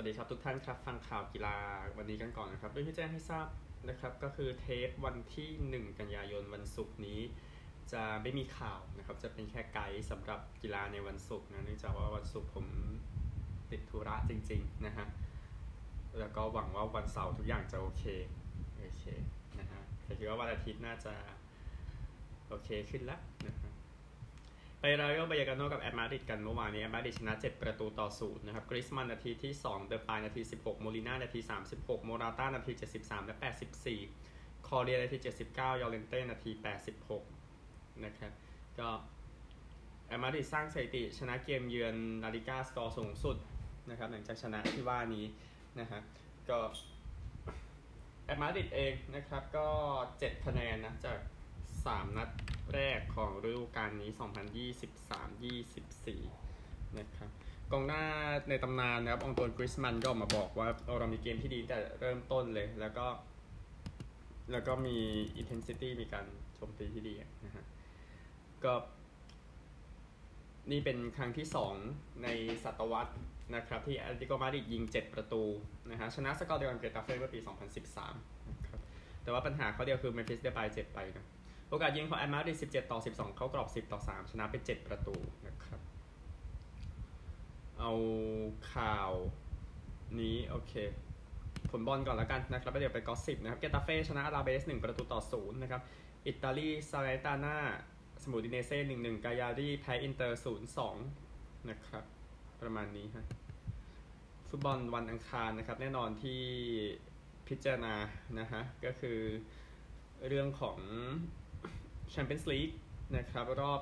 วัสดีครับทุกท่านครับ ฟังข่าวกีฬาวันนี้กันก่อนนะครับด้วยที่แจ้งให้ทราบนะครับก็คือเทปวันที่ 1 กันยายนวันศุกร์นี้ จะไม่มีข่าวนะครับ จะเป็นแค่ไกด์สำหรับกีฬาในวันศุกร์นะเนื่องจากว่าวันศุกร์ผมติดธุระจริงๆนะฮะแล้วก็หวังว่าวันเสาร์ทุกอย่างจะโอเคโอเคนะฮะแต่คิดว่าวันอาทิตย์น่าจะโอเคขึ้นแล้วนะ ไปรายก็บรรยากาศโนกับแอตมาดริดกันเมื่อวานนี้แอตมาดริดชนะ 7 ประตูต่อศูนย์นะครับกริสมันนาทีที่ 2 เดอร์ปายนาที 16 โมลิน่านาที 36 โมราต้านาที 73 และ 84 คอเรียนาที 79 ยอเลนเต้นาที 86 นะครับก็แอตมาดริดสร้างสถิติชนะเกมเยือนลาลิก้าสกอร์สูงสุดนะครับหลังจากชนะที่ว่านี้นะฮะก็แอตมาดริดเองนะครับก็ 7 คะแนนนะจาก 3 นัด แรกของฤดูกาลนี้ 2023-24 นะครับ กองหน้าในตำนานนะครับอองตวนกริสมันก็ออกมาบอกว่าเรามีเกมที่ดีแต่เริ่มต้นเลย แล้วก็ แล้วก็มี intensity มีการโจมตีที่ดีนะฮะ ก็ นี่เป็นครั้งที่ 2 ในศตวรรษนะครับที่แอตติโกมาดริดยิง 7 ประตูนะฮะชนะสกอร์เดียวกันเกตาเฟ่เมื่อปี 2013นะครับแต่ว่าปัญหาเขาเดียวคือเมมฟิสเดปายเจ็บไปนะ โอกาสยิงของแอตมาดริด17 ต่อ 12 เข้ากรอบ 10 ต่อ 3 ชนะไป 7 ประตูนะครับ เอาข่าวนี้ โอเค ผลบอลก่อนแล้วกันนะครับแล้วเดี๋ยวไป gossip นะครับ เกตาเฟ่ชนะอลาเบส 1 ประตูต่อ 0 นะครับ อิตาลีซาเลร์นิตาน่า เสมออูดิเนเซ่หนึ่งหนึ่งกายารีแพ้อินเตอร์ศูนย์สองนะครับ ประมาณนี้ฮะฟุตบอลวันอังคารนะครับ แน่นอนที่พิจารณานะฮะ ก็คือเรื่องของ แชมเปี้ยนส์ลีกนะครับรอบ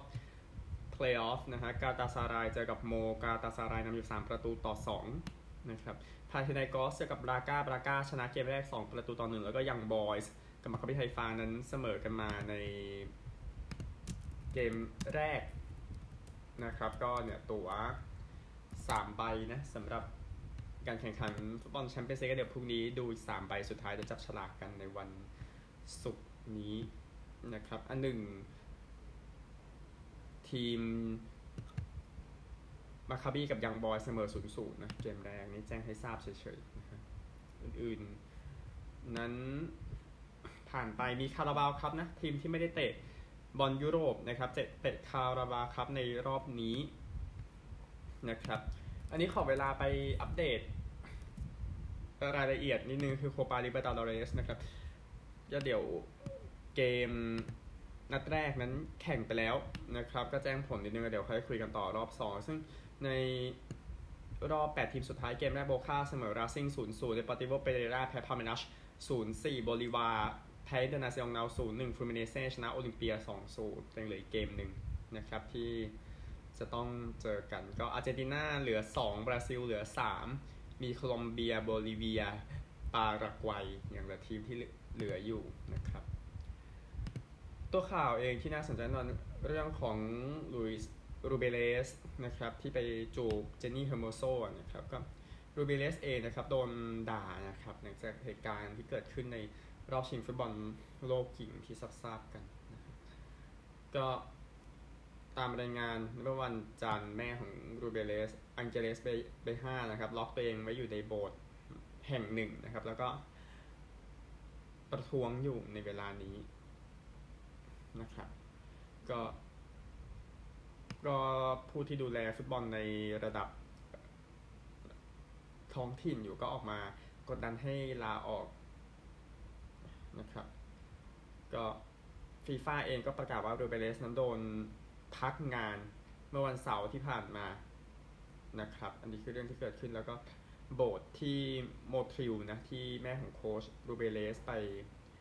เพลย์ออฟนะฮะกาลาตาซารายเจอกับโมลด์กาลาตาซารายนำอยู่ 3 ประตูต่อ 2 นะครับพานาธิไนกอสเจอกับบราก้าบราก้าชนะเกมแรก 2 ประตูต่อ 1 แล้วก็ยังบอยส์กับมัคคาบี้ไฮฟานั้นเสมอกันมาในเกมแรกนะครับ ก็เนี่ยตั๋ว3ใบนะสำหรับการแข่งขันฟุตบอลแชมเปี้ยนส์ลีกเดี๋ยวพรุ่งนี้ดู 3 ใบสุดท้ายจะจับฉลากกันในวันศุกร์นี้ นะครับอันหนึ่งทีมมาคาบี้กับยังบอยเสมอศูนย์ศูนย์นะเกมแรกนี้แจ้งให้ทราบเฉยๆนะครับอื่นๆ นั้นผ่านไปมีคาราบาวครับนะ ทีมที่ไม่ได้เตะบอลยุโรปนะครับจะเตะคาราบาวครับในรอบนี้นะครับ อันนี้ขอเวลาไปอัปเดต รายละเอียดนิดนึงคือ Copa Libertadores นะครับก็เดี๋ยว เกมนัดแรกนั้นแข่งไปแล้วนะครับ ก็แจ้งผลนิดนึงเดี๋ยวค่อยคุยกันต่อรอบ 2 ซึ่งในรอบ 8 ทีมสุดท้ายเกมแรก Boca เสมอ Racing 0 0 Deportivo Pereira แพ้ Palmeiras 0 4 Bolivar แพ้ Internacional 0 1 Fluminense ชนะ Olimpia 2 0ยังเหลืออีกเกมหนึ่งนะครับที่จะต้องเจอกันก็อาร์เจนตินาเหลือ 2 บราซิลเหลือ 3 มีโคลอมเบียโบลิเวียปารากวัยอย่างละทีมที่เหลืออยู่นะครับ ตัวข่าวเองที่น่าสนใจนอนเรื่องของลุยส์รูเบเลสนะครับที่ไปจูบเจนนี่เฮอร์โมโซนะครับก็รูเบเลสเองนะครับโดนด่านะครับหลังจากเหตุการณ์ที่เกิดขึ้นในรอบชิงฟุตบอลโลกหญิงที่ทราบกันนะครับก็ตามรายงานเมื่อวันจันทร์แม่ของรูเบเลสอังเจเลสเบห้านะครับล็อกตัวเองไว้อยู่ในโบสถ์แห่งหนึ่งนะครับ แล้วก็ประท้วงอยู่ในเวลานี้ นะครับ ก็ก็ผู้ที่ดูแลฟุตบอลในระดับท้องถิ่นอยู่ก็ออกมากดดันให้ลาออกนะครับ ก็ฟีฟ่าเองก็ประกาศว่ารูเบเลสนั้นโดนพักงานเมื่อวันเสาร์ที่ผ่านมานะครับ อันนี้คือเรื่องที่เกิดขึ้นแล้วก็โบสถ์ที่โมทริลนะที่แม่ของโค้ชรูเบเลสไป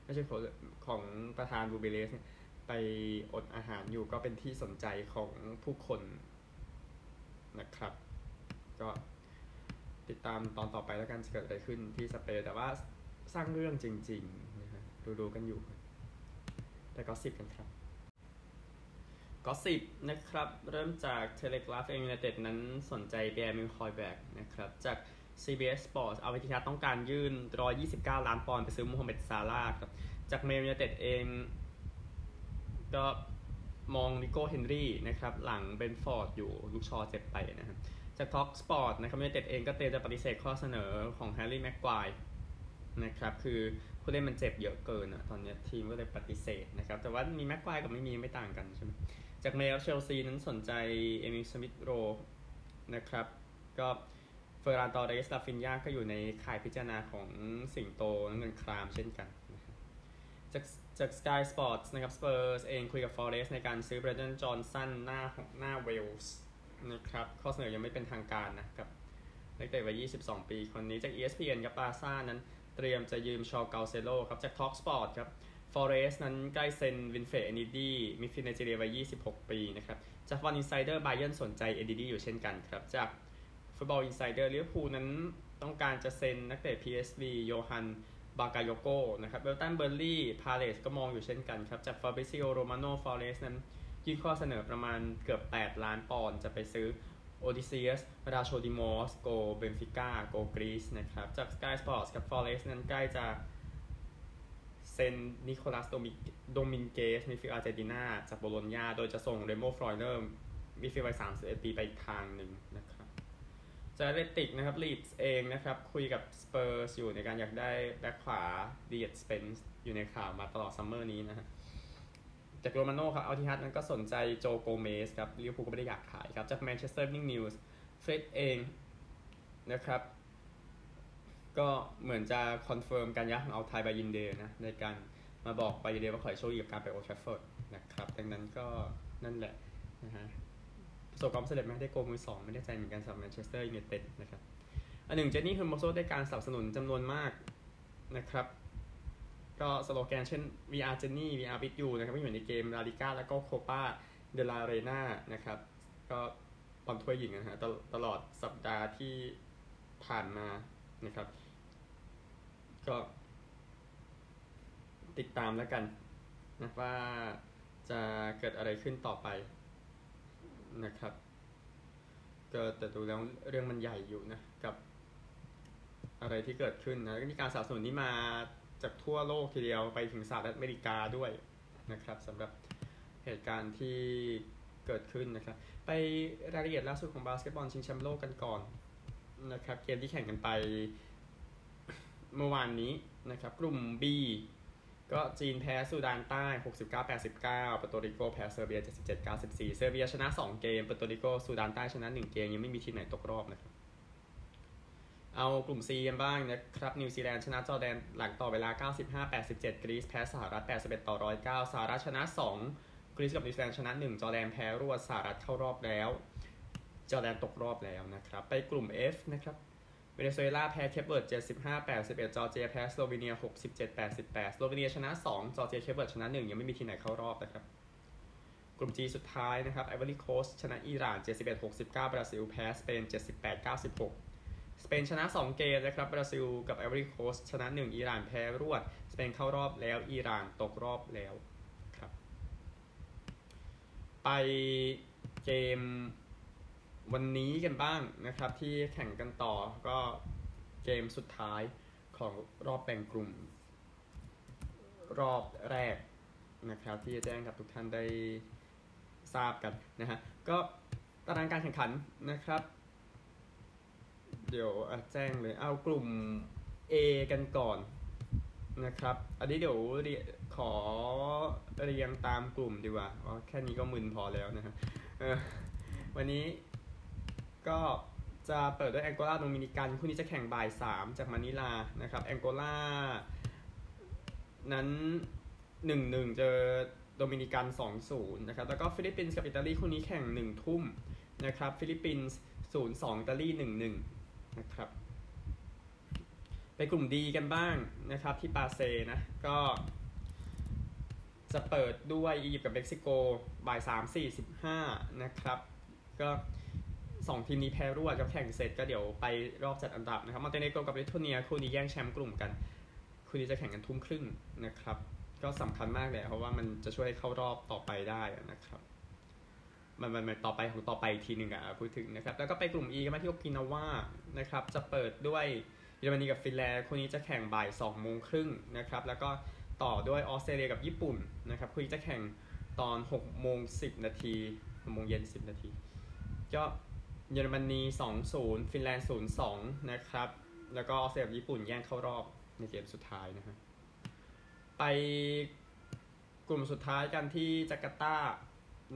ไม่ใช่โค้ชของประธานรูเบเลสเนี่ย ไปอดอาหารอยู่ก็เป็นที่สนใจของผู้คนนะครับ ก็ติดตามตอนต่อไปแล้วกันจะเกิดอะไรขึ้นที่สเปนแต่ว่าสร้างเรื่องจริงๆนะฮะดูๆกันอยู่ แต่ gossip กันครับ gossip นะครับ เริ่มจาก Telegraph เองยูไนเต็ดนั้นสนใจ Pierre-Emile Højbjerg นะครับ จาก CBS Sports Al-Ittihad ต้องการยื่น 129 ล้านปอนด์ไปซื้อ Mohamed Salah ครับ จาก Mail United เอง ก็มอง Rico Henry นะครับหลัง Brentford อยู่ Luke Shaw เจ็บไปนะครับจาก talkSPORT นะครับยูเต็ดเองก็เตรียมจะปฏิเสธข้อเสนอของ Harry Maguire นะครับคือผู้เล่นมันเจ็บเยอะเกินอะตอนนี้ทีมก็เลยปฏิเสธนะครับแต่ว่ามี Maguire กับไม่มีไม่ต่างกันใช่ไหมจาก Mail Chelsea นั้นสนใจ Emile Smith Rowe นะครับก็ Ferran Torres Raphinha ก็อยู่ในข่ายพิจารณาของสิงโตน้ำเงินครามเช่นกัน จาก จาก Sky Sports นะครับ Spurs เองคุยกับ Forest ในการซื้อ Brennan Johnson หน้าหน้าเวลส์นะครับ ข้อเสนอยังไม่เป็นทางการนะครับนักเตะวัย 22 ปีคนนี้จาก ESPN กับบาซ่านั้นเตรียมจะยืม João Cancelo ครับ จาก talkSPORT ครับ Forest นั้นใกล้เซ็น Wilfred Ndidi มิดฟิลด์ไนจีเรียวัย 26 ปีนะครับจากวันอินไซเดอร์ Bayern สนใจ Ndidi อยู่เช่นกันครับ จาก Football Insider Liverpool นั้นต้องการจะเซ็นนักเตะ PSV Johan Bakayoko นะครับ Brighton Burnley Palace ก็มองอยู่เช่นกันครับ จาก Fabrizio Romano Forest นั้นยื่นข้อเสนอประมาณเกือบ 8 ล้านปอนด์จะไปซื้อ Odysseas Vlachodimos โกล์ Benfica โกล์กรีซนะครับ จาก Sky Sports กับ Forest นั้นใกล้จะเซ็น Nicolás Domínguez มิดฟิลด์อาร์เจนตินาจาก Bologna โดยจะส่งเรโมฟลอยเนอร์มิฟิลวัย31ปีไปอีกทางหนึ่งนะครับ จาก Athletic นะครับ Leeds เองนะครับ คุยกับสเปอร์สอยู่ในการอยากได้แบ็คขวา Djed Spence อยู่ในข่าวมาตลอดซัมเมอร์นี้นะฮะจาก Romano ครับ Al-Ittihad นั้นก็สนใจ Joe Gomez ครับ Liverpool ก็ไม่ได้อยากขายครับ จาก Manchester Evening News Fred เองนะครับ ก็เหมือนจะ confirm การย้ายของ Altay Bayındır นะ ในการมาบอก Bayındır ว่าขอโชคดีกับการไป Old Trafford นะครับ ดังนั้นก็นั่นแหละนะฮะ ประสบความสำเร็จไหมได้โกล์มือสองไม่ได้ใจเหมือนกันสำหรับ Manchester United นะครับอันหนึ่งเจนนี่เฮอร์โมโซได้การสนับสนุนจำนวนมากนะครับ ก็สโลแกนเช่น VR Jenny VR with you นะครับที่อยู่ในเกมลาลิก้าแล้วก็โคปาเดลาเรนานะครับ ก็บอลถ้วยหญิงนะฮะตลตลอดสัปดาห์ที่ผ่านมานะครับ ก็ติดตามแล้วกันนะว่าจะเกิดอะไรขึ้นต่อไป นะครับ ก็แต่ดูแล้วเรื่องมันใหญ่อยู่นะกับอะไรที่เกิดขึ้นนะก็มีการสนับสนุนนี้มาจากทั่วโลกทีเดียวไปถึงสหรัฐอเมริกาด้วยนะครับสำหรับเหตุการณ์ที่เกิดขึ้นนะครับ ไปรายละเอียดล่าสุดของบาสเกตบอลชิงแชมป์โลกกันก่อนนะครับ เกมที่แข่งกันไปเมื่อวานนี้นะครับ กลุ่ม B ก็จีนแพ้ซูดานใต้ 69-89เปอร์โตริโกแพ้เซอร์เบีย 77-94 เซอร์เบียชนะ 2 เกมเปโตริโกซูดานใต้ชนะ 1 เกม ยังไม่มีทีมไหนตกรอบนะครับ เอากลุ่ม C กันบ้างนะครับ นิวซีแลนด์ชนะจอร์แดนหลังต่อเวลา 95-87 กรีซแพ้สหรัฐ 81 ต่อ 109 สหรัฐชนะ 2 กรีซกับนิวซีแลนด์ชนะ 1 จอร์แดนแพ้รวดสหรัฐเข้ารอบแล้ว จอร์แดนตกรอบแล้วนะครับ ไปกลุ่ม F นะครับ เวเนซุเอลาแพ้เคปเวิร์ด75-81 จอร์เจียแพ้สโลวีเนีย 67-88 สโลวีเนียชนะ 2 จอร์เจียเคปเวิร์ดชนะ 1 ยังไม่มีทีมไหนเข้ารอบนะครับ กลุ่ม G สุดท้ายนะครับไอวอรี่โคสต์ชนะอิหร่าน 71-69 บราซิล แพ้สเปน 78-96 สเปนชนะ 2 เกมนะครับบราซิลกับไอวอรี่โคสต์ชนะ 1 อิหร่านแพ้รวด สเปนเข้ารอบแล้วอิหร่านตกรอบแล้วครับ ไปเกม วันนี้กันบ้างนะครับ ที่แข่งกันต่อก็เกมสุดท้ายของรอบแบ่งกลุ่ม รอบแรกนะครับ ที่จะแจ้งกับทุกท่านได้ทราบกันนะฮะก็ตารางการแข่งขันนะครับ เดี๋ยวแจ้งเลยเอากลุ่ม A กันก่อนนะครับ อันนี้เดี๋ยวขอเรียงตามกลุ่มดีกว่าแค่นี้ก็มึนพอแล้วนะฮะวันนี้ ก็จะเปิดด้วยแองโกลาโดมินิกันคู่นี้จะแข่งบ่าย3จากมะนิลานะครับแองโกลานั้น1-1เจอโดมินิกัน2-0นะครับแล้วก็ฟิลิปปินส์กับอิตาลีคู่นี้แข่ง1ทุ่มนะครับฟิลิปปินส์0-2อิตาลี1-1นะครับไปกลุ่ม D กันบ้างนะครับที่ปาเซนะก็จะเปิดด้วยอียิปต์กับเม็กซิโกบ่าย3-4-15นะครับ ก็ สองทีมนี้แพ้รวดกับแข่งเสร็จก็เดี๋ยวไปรอบจัดอันดับนะครับมอนเตเนโกรกับลิทัวเนียคู่นี้แย่งแชมป์กลุ่มกันคู่นี้จะแข่งกันทุ่มครึ่งนะครับ ก็สำคัญมากเลยเพราะว่ามันจะช่วยเข้ารอบต่อไปได้นะครับ มันมันต่อไปของต่อไปทีหนึ่งอะพูดถึงนะครับ แล้วก็ไปกลุ่ม E กันมาที่โอกินาว่านะครับ จะเปิดด้วยเยอรมนีกับฟินแลนด์คู่นี้จะแข่งบ่าย2โมงครึ่งนะครับ แล้วก็ต่อด้วยออสเตรเลียกับญี่ปุ่นนะครับคู่นี้จะแข่งตอน6โมง10นาที6โมงเย็น10 นาทีก็ เยอรมนี2-0 ฟินแลนด์ 0-2 นะครับ แล้วก็ออสเตรเลียญี่ปุ่นแย่งเข้ารอบในเกมสุดท้ายนะฮะ ไปกลุ่มสุดท้ายกันที่จาการ์ตา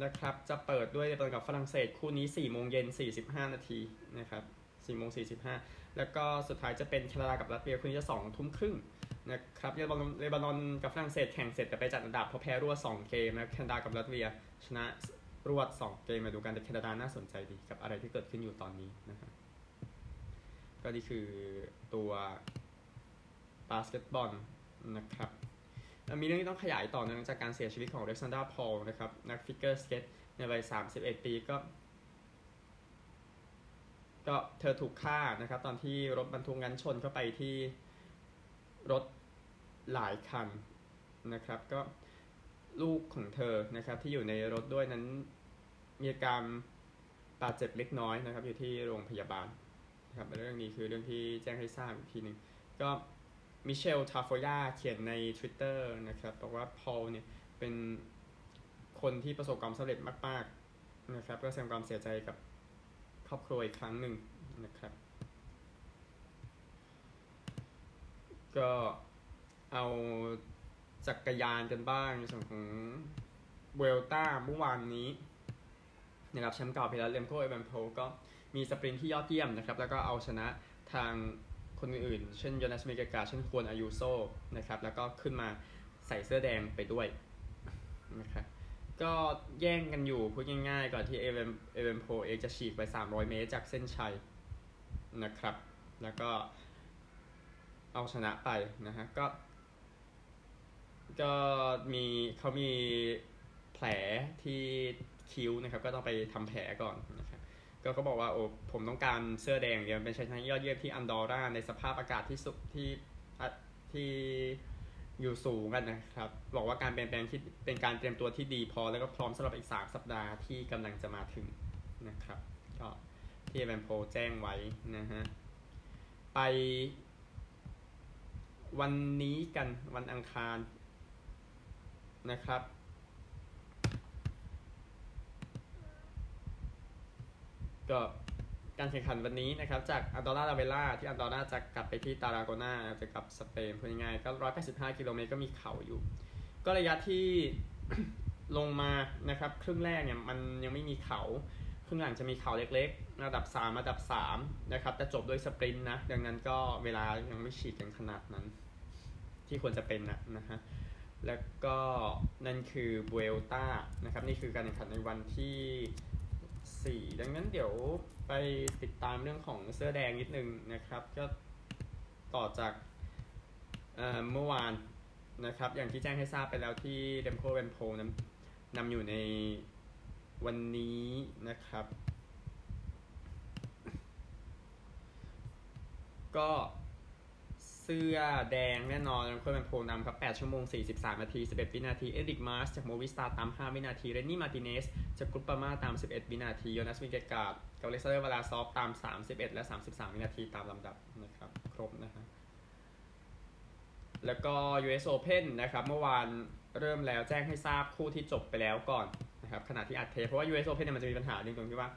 นะครับ จะเปิดด้วยเปิดกับฝรั่งเศสคู่นี้4โมงเย็น45 นาทีนะครับ4โมง45 แล้วก็สุดท้ายจะเป็นแคนาดากับรัสเซียคู่นี้จะ2ทุ่มครึ่งนะครับเลบานอนเลบานอนกับฝรั่งเศสแข่งเสร็จแต่ไปจัดอันดับเพราะแพ้รวด2เกมนะแคนาดากับรัสเซียชนะ รวด 2 เกมมาดูกันแต่แคนาดาน่าสนใจดีกับอะไรที่เกิดขึ้นอยู่ตอนนี้นะครับก็นี่คือตัวบาสเกตบอลนะครับมีเรื่องที่ต้องขยายต่อเนื่องจากการเสียชีวิตของอเล็กซานดราพอลนะครับ นักฟิกเกอร์สเก็ตในวัย 31 ปีก็ ก็เธอถูกฆ่านะครับ ตอนที่รถบรรทุกนั้นชนเข้าไปที่รถหลายคันนะครับ ก็ ลูกของเธอนะครับที่อยู่ในรถด้วยนั้นมีอาการบาดเจ็บเล็กน้อยนะครับ อยู่ที่โรงพยาบาลนะครับเรื่องนี้คือเรื่องที่แจ้งให้ทราบอีกทีหนึ่งก็มิเชลทาโฟยาเขียนใน Twitter นะครับบอกว่าพอลเนี่ยเป็นคนที่ประสบความสำเร็จมาก ๆนะครับ ก็แสดงความเสียใจกับครอบครัวอีกครั้งหนึ่งนะครับ ก็เอา จักรยานกันบ้างในส่วนของเวลต้าเมื่อวานนี้นะครับแชมป์เก่าเพลาเลมโกเอเวนโพก็มีสปรินที่ยอดเยี่ยมนะครับ แล้วก็เอาชนะทางคนอื่น เช่นโยนัสเมกากาเช่นควรอายุโซนะครับ แล้วก็ขึ้นมาใส่เสื้อแดงไปด้วยนะครับก็แย่งกันอยู่พูดง่ายๆ ก่อนที่เอเวนเอเวนโพเองจะฉีกไป 300 เมตรจากเส้นชัยนะครับ แล้วก็เอาชนะไปนะฮะก็ ก็มีเขามีแผลที่คิ้วนะครับ ก็ต้องไปทำแผลก่อนนะครับก็ก็บอกว่าโอ้ผมต้องการเสื้อแดงเดียวเป็นชัยชนะยอดเยี่ยมที่อันดอร่าในสภาพอากาศที่สุดที่ที่อยู่สูงกันนะครับ บอกว่าการเปลี่ยนแปลงที่เป็นการเตรียมตัวที่ดีพอ แล้วก็พร้อมสำหรับอีก 3 สัปดาห์ที่กำลังจะมาถึงนะครับ ก็ที่แบนโพแจ้งไว้นะฮะ ไปวันนี้กันวันอังคาร นะครับ ก็การแข่งขันวันนี้นะครับ จากอันดอร่าลาเวล่าที่อันดอร่าจะกลับไปที่ตาราโกนาจะกลับสเปนพูดง่ายๆก็ 185 กิโลเมตรก็มีเขาอยู่ ก็ระยะที่ลงมานะครับครึ่งแรกเนี่ยมันยังไม่มีเขาครึ่งหลังจะมีเขาเล็กๆ ระดับ 3 ระดับ3นะครับจะจบด้วยสปรินต์นะ ดังนั้นก็เวลายังไม่ฉีดกันขนาดนั้น ที่ควรจะเป็นนะนะฮะ แล้วก็นั่นคือเวลต้านะครับนี่คือการแข่งขันในวันที่ 4 ดังนั้นเดี๋ยวไปติดตามเรื่องของเสื้อแดงนิดนึงนะครับ ก็ต่อจากเเมื่อวานนะครับ อย่างที่แจ้งให้ทราบไปแล้วที่เรมโกเอเวนโพลนำนำอยู่ในวันนี้นะครับ ก็ เสื้อแดงแน่นอนเพื่อนเป็นโพนำครับ 8 ชั่วโมง 43 นาที 11 วินาที เอนริกมาสจากโมวิสตาร์ตาม 5 วินาที เลนนี่ มาร์ติเนซ จากกรุปปามาตาม 11 วินาที โยนัสวินเกกาดกับอเล็กซานเดอร์ วลาซอฟตาม 31 และ 33 วินาทีตามลำดับนะครับ ครบนะฮะแล้วก็ US Open นะครับ เมื่อวานเริ่มแล้วแจ้งให้ทราบคู่ที่จบไปแล้วก่อนนะครับขณะที่อัดเทปเพราะว่า US Open เนี่ยมันจะมีปัญหาตรงที่ว่า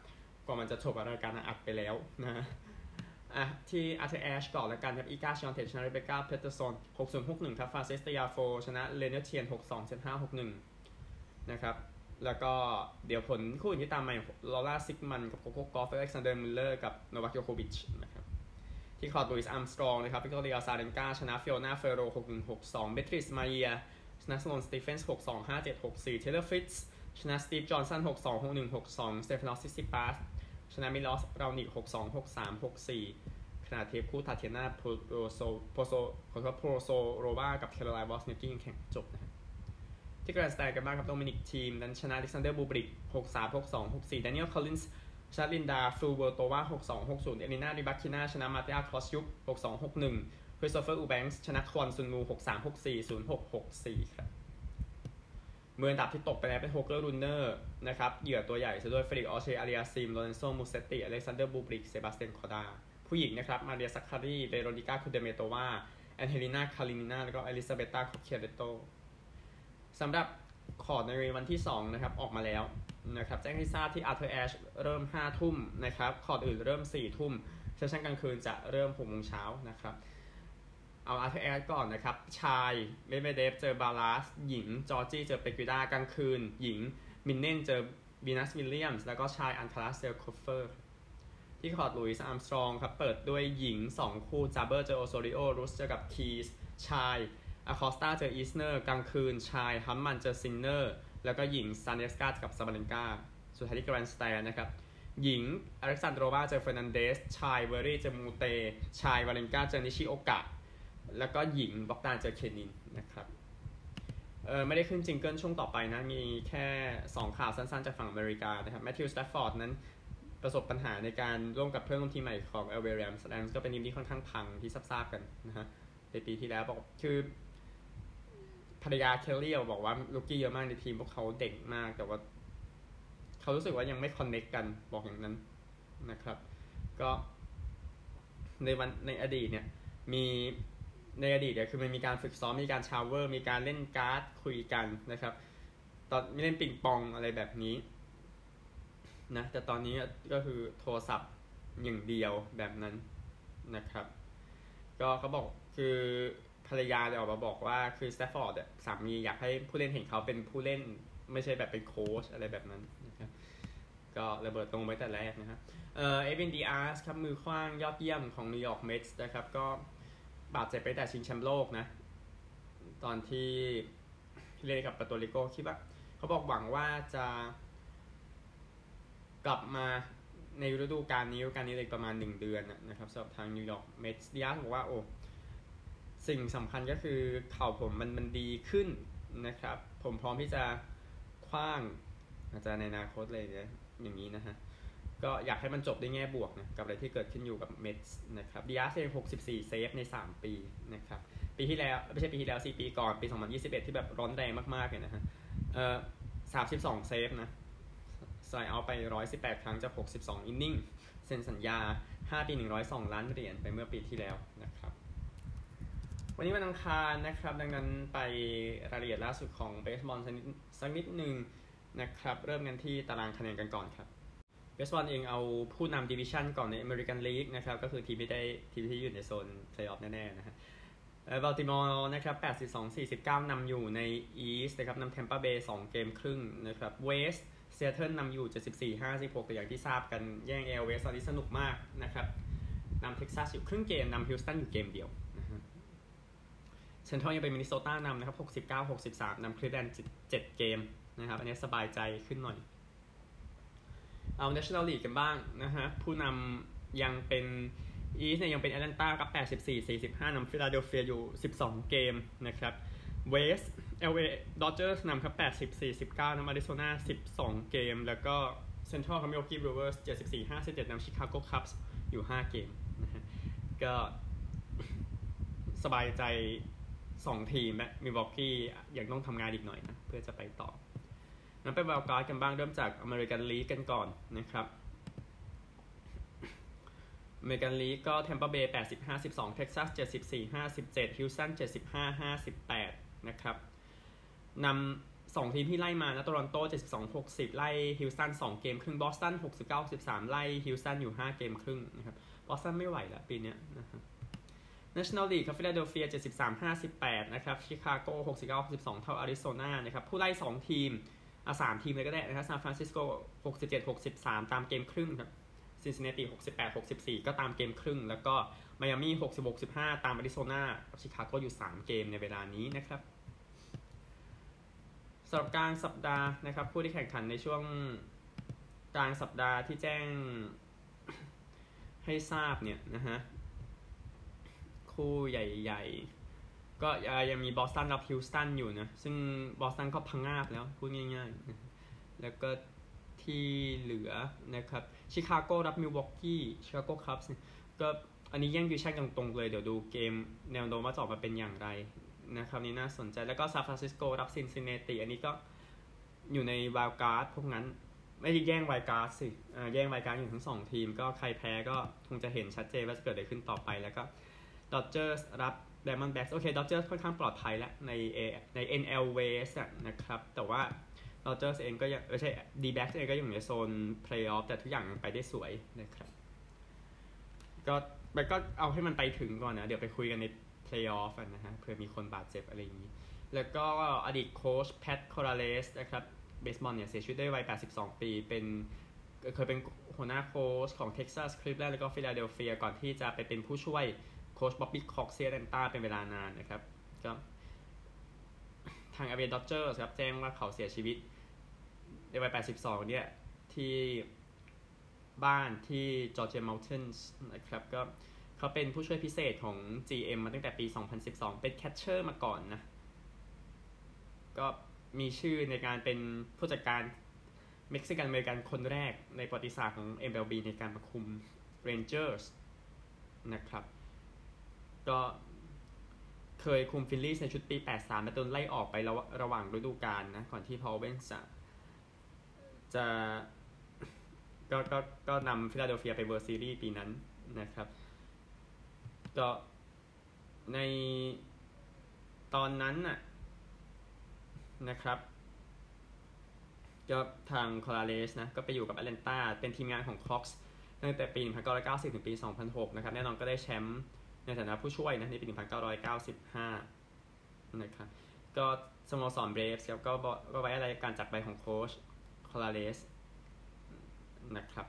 กว่ามันจะจบรายการอัดไปแล้วนะ อะที่อาร์เทอร์แอชก่อนแล้วกันครับอีกาชวอนเท็กนะเรเบก้าเพเตอร์ซอน6061ครับฟรานเซสติอาโฟชนะเลินเนอร์เทียน627561นะครับแล้วก็เดี๋ยวผลคู่อื่นที่ตามมาลอร่าซิกมันกับโกโก้กอล์ฟอเล็กซานเดอร์มุลเลอร์กับโนวาคโยโควิชนะครับที่คอร์ตลุยส์อาร์มสตรองนะครับวิกตอเรียอซาเรนกาชนะฟิโอนาเฟโร6162เบียทริซมาเอียชนะสโลนสตีเฟนส์62574เทย์เลอร์ฟริตซ์ชนะสตีฟจอห์นสัน626162สเตฟานอสซิตซิปาส ชนะมิลอสรานิก626364 ขณะเทปคู่ทาเทียนาโปรโรโซโปโซขอโทษโปโซโรวากับแคโรไลน์วอซเนียกกี้แข่งจบนะที่แกรนด์สแตนกันบ้างครับโดมินิกทีมนั้นชนะอเล็กซานเดอร์บูบริก636264แดเนียลคอลลินส์ชนะลินดาฟรูห์เวอร์โตวา6260 เอเลนาริบาคินาชนะมาร์ตาคอสยุก6261คริสโตเฟอร์ยูแบงส์ชนะควอนซุนมู6364 0664 ครับ มืออันดับที่ตกไปแล้วเป็นโฮเกอร์รูเนอร์นะครับ เหยื่อตัวใหญ่ซะด้วยเฟลิกซ์ออเชร์อาลิอาซิม โลเรนโซมูเซตติอเล็กซานเดอร์บูบริก เซบาสเตียนคอดา ผู้หญิงนะครับ มาเรียซัคคารีเวโรนิก้าคูเดอร์เมโตวา แอนเฮลินาคาลินินา แล้วก็อลิซาเบตตาค็อกเชียเรตโตสำหรับคอร์ตในวันที่ 2 นะครับ ออกมาแล้วนะครับ แจ้งให้ทราบที่ Arthur Ashe เริ่ม 5 ทุ่มนะครับ คอร์ตอื่นเริ่ม 4 ทุ่ม session กลางคืนจะเริ่ม6โมงเช้านะครับ เอา Arthur Ashe ก่อนนะครับ ชายเมดเวเดฟเจอบาลาส หญิง จอร์จี้เจอเปกูล่ากลางคืน หญิง มินเน่นเจอบีนัสวิลเลียมส์แล้วก็ชายอันคาราเซลโคเฟอร์ที่คอร์ดลุยส์อาร์มสตรองครับ เปิดด้วยหญิง 2 คู่จาเบอร์เจอโอโซริโอรุสเจอกับคีสชายอะคอสตาเจออีสเนอร์ กลางคืน ชายฮัมมันเจอซินเนอร์ แล้วก็หญิงซานเนสกากับซาบาเลนกาสุดท้ายที่แกรนด์สแตนนะครับหญิงอเล็กซานโดรวาเจอเฟอร์นันเดส ชายเวอรี่เจอมูเต ชายวาเลนกาเจอนิชิโอกะ แล้วก็หญิงบ็อกตาเจอเคนินนะครับเออไม่ได้ขึ้น jingle ช่วงต่อไปนะ มีแค่ 2 ข่าวสั้นๆ จากฝั่งอเมริกานะครับแมทธิวสแตฟฟอร์ดนั้นประสบปัญหาในการร่วมกับเพื่อนร่วมทีมใหม่ของแอลเอแรมส์นั้นก็เป็นทีมที่ค่อนข้างพังที่ทราบๆกันนะฮะในปีที่แล้วบอกคือภรรยาเคลลี่บอกว่า rookie เยอะมากในทีมพวกเขาเด็กมาก แต่ว่าเขารู้สึกว่ายังไม่ connect กันบอกอย่างนั้นนะครับ ก็ในวันในอดีตเนี่ยมี ในอดีตเนี่ยคือมันมีการฝึกซ้อมมีการ shower มีการเล่นการ์ดคุยกันนะครับ ตอนไม่เล่นปิงปองอะไรแบบนี้นะแต่ตอนนี้ก็คือโทรศัพท์อย่างเดียวแบบนั้นนะครับ ก็เขาบอกคือภรรยาเลยออกมาบอกว่าคือสแตฟฟอร์ดสามีอยากให้ผู้เล่นเห็นเขาเป็นผู้เล่นไม่ใช่แบบเป็นโค้ชอะไรแบบนั้นนะครับก็ระเบิดตรงไว้แต่แรกนะครับเออเอ็ดวินดิอาซครับมือขว้างยอดเยี่ยมของนิวยอร์กเมทส์นะครับก็ บาดเจ็บไปแต่ชิงแชมป์โลกนะ ตอนที่เล่นกับเปอร์โตริโกคิดว่าเขาบอกหวังว่าจะกลับมาในฤดูกาลนี้ฤดูกาลนี้เลยประมาณ 1 เดือนนะครับสำหรับทางนิวยอร์กเมทส์ดิอาซบอกว่าโอ้สิ่งสำคัญก็คือเข่าผมมันมันดีขึ้นนะครับ ผมพร้อมที่จะคว้างอาจารย์ในอนาคตเลยเนี่ยอย่างนี้นะฮะ ก็อยากให้มันจบได้แง่บวกนะกับอะไรที่เกิดขึ้นอยู่กับ Mets นะครับดิแอซเอง64 save ใน 3 ปีนะครับปีที่แล้วไม่ใช่ปีที่แล้ว 4 ปีก่อน ปี 2021 ที่แบบร้อนแรงมากๆเลยนะฮะเอ่อ32 save นะใส่เอาไป 118 ครั้งจาก 62 inning เซ็นสัญญา 5 ปี 102 ล้านเหรียญไปเมื่อปีที่แล้วนะครับวันนี้วันอังคารนะครับ ดังนั้นไปรายละเอียดล่าสุดของเบสบอลสักนิดสักนิดหนึ่งนะครับ เริ่มกันที่ตารางคะแนนกันก่อนครับ เบสบอลเองเอาผู้นำ division ก่อนใน American League นะครับ ก็คือทีมที่ได้ทีมที่อยู่ในโซนเพลย์ออฟแน่ๆนะฮะบัลติมอร์นะครับ82 49นำอยู่ใน East นะครับนำเทมเปอร์เบย์2เกมครึ่งนะครับ West ซีแอตเทิลนำอยู่74 56แต่อย่างที่ทราบกันแย่ง AL West ตอนนี้สนุกมากนะครับนำเท็กซัสอยู่ครึ่งเกมนำฮิวสตันอยู่เกมเดียวนะฮะเซนทรัลยังเป็นมินนิโซตานำนะครับ69 63นำคลิฟแลนด์7เกมนะครับอันนี้สบายใจขึ้นหน่อย เอา National League กันบ้างนะฮะ ผู้นำยังเป็น East เนี่ยยังเป็นแอตแลนตากับ 84 45นำฟิลาเดลเฟียอยู่ 12 เกมนะครับ West LA Dodgers นำครับ80 49นำอาริโซนา12 เกม แล้วก็เซ็นทรับมิลวอกี Brewers 74 57นำชิคาโก Cubsอยู่ 5 เกมนะฮะ ก็สบายใจ 2 ทีมและมิลวอกียังต้องทำงานอีกหน่อยนะ เพื่อจะไปต่อ นั้นไป wild card กันบ้างเริ่มจาก American League กันก่อนนะครับ American League ก็เทมเปอร์เบย์80 52เท็กซัส74 57ฮิวสตัน75 58นะครับนำสองทีมที่ไล่มานะโตรอนโต72 60ไล่ฮิวสตัน2เกมครึ่งบอสตัน69 13ไล่ฮิวสตันอยู่5เกมครึ่งนะครับบอสตันไม่ไหวแล้วปีนี้นะครับ National League ครับฟิลาเดลเฟีย 73 58 นะครับ ชิคาโก 69 62 เท่าอาริโซนา นะครับ ผู้ไล่ 2 ทีม อะ3ทีมเลยก็ได้นะครับซานฟรานซิสโก67 63ตามเกมครึ่งครับซินซินเนติ68 64ก็ตามเกมครึ่ง แล้วก็ไมอามี่66 15ตามอาริโซนาชิคาโกอยู่3เกมในเวลานี้นะครับสำหรับกลางสัปดาห์นะครับผู้ที่แข่งขันในช่วงกลางสัปดาห์ที่แจ้งให้ทราบเนี่ยนะฮะคู่ใหญ่ ๆ ก็ยังมีบอสตันรับฮิวสตันอยู่นะ ซึ่งบอสตันก็พังงาบแล้วพูดง่ายๆ แล้วก็ที่เหลือนะครับชิคาโกรับมิลวอกกี้ชิคาโก Cubs ก็อันนี้แย่ง division ตรงเลย เดี๋ยวดูเกมแนวโน้มว่าจะออกมาเป็นอย่างไรนะครับนี่น่าสนใจแล้วก็ซานฟรานซิสโกรับซินซินเนติอันนี้ก็อยู่ใน wild card พวกนั้นไม่ได้แย่ง wild card สิแย่ง wild card อยู่ทั้งสองทีม ก็ใครแพ้ก็คงจะเห็นชัดเจนว่าจะเกิดอะไรขึ้นต่อไปแล้วก็ Dodgers รับ Diamondbacks โอเค Dodgers ค่อนข้างปลอดภัยแล้วในใน NL West นะครับ แต่ว่าโรเจอร์เองก็ยังเออใช่ D-backs เองก็อยู่ในโซนเพลย์ออฟแต่ทุกอย่างยังไปได้สวยนะครับ ก็มันก็เอาให้มันไปถึงก่อนนะ เดี๋ยวไปคุยกันในเพลย์ออฟนะฮะเผื่อมีคนบาดเจ็บอะไรอย่างนี้ แล้วก็อดีตโค้ชแพทคอราเลสนะครับเบสบอลเนี่ยเสียชีวิตด้วยวัย 82 ปีเป็นเคยเป็นหัวหน้าโค้ชของเท็กซัสคลิฟแลนด์แล้วก็ฟิลาเดลเฟียก่อนที่จะไปเป็นผู้ช่วย โค้ชบ๊อบบี้ค็อกซ์ที่แอตแลนตาเป็นเวลานานนะครับก็ทางอเวนดอเจอร์ครับแจ้งว่าเขาเสียชีวิต ในวัย 82 เนี่ย ที่บ้านที่จอร์เจียมัลเทนส์นะครับก็เขาเป็นผู้ช่วยพิเศษของ GM มาตั้งแต่ปี 2012 เป็น catcher มาก่อนนะ ก็มีชื่อในการเป็นผู้จัดการเม็กซิกันอเมริกันคนแรกในประวัติศาสตร์ของ MLB ในการมาคุม Rangers นะครับ ก็เคยคุม Phillies ในชุดปี 83แต่โดนไล่ออกไประระหว่างฤดูกาลนะ ก่อนที่พอลโอเวนส์จะจะก็ก็ก็นำฟิลาเดลเฟียไป World Series ปีนั้นนะครับ ก็ในตอนนั้นน่ะนะครับก็ทางคอราเลสนะก็ไปอยู่กับแอตแลนตาเป็นทีมงานของค็อกซ์ตั้งแต่ปี 1990 ถึงปี 2006 นะครับ แน่นอนก็ได้แชมป์ ในฐานะผู้ช่วยนะในปี 1995 นะครับ ก็สโมสรเบรฟส์ครับก็ก็ไว้อะไรการจากไปของโค้ชคอร์เลสนะครับ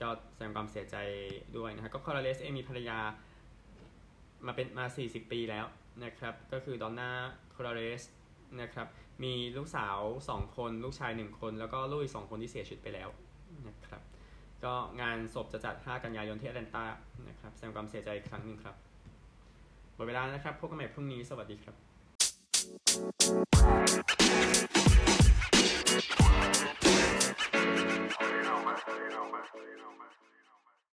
ก็แสดงความเสียใจด้วยนะครับ ก็คอร์เลสเองมีภรรยามาเป็นมา 40 ปีแล้วนะครับ ก็คือดอนน่าคอร์เลสนะครับ มีลูกสาว 2 คน ลูกชาย 1 คน แล้วก็ลูกอีก 2 คนที่เสียชีวิตไปแล้วนะครับ ก็งานศพจะจัด 5 กันยายนที่แอตแลนตานะครับแสดงความเสียใจอีกครั้งหนึ่งครับหมดเวลานะครับพบกันใหม่พรุ่งนี้สวัสดีครับ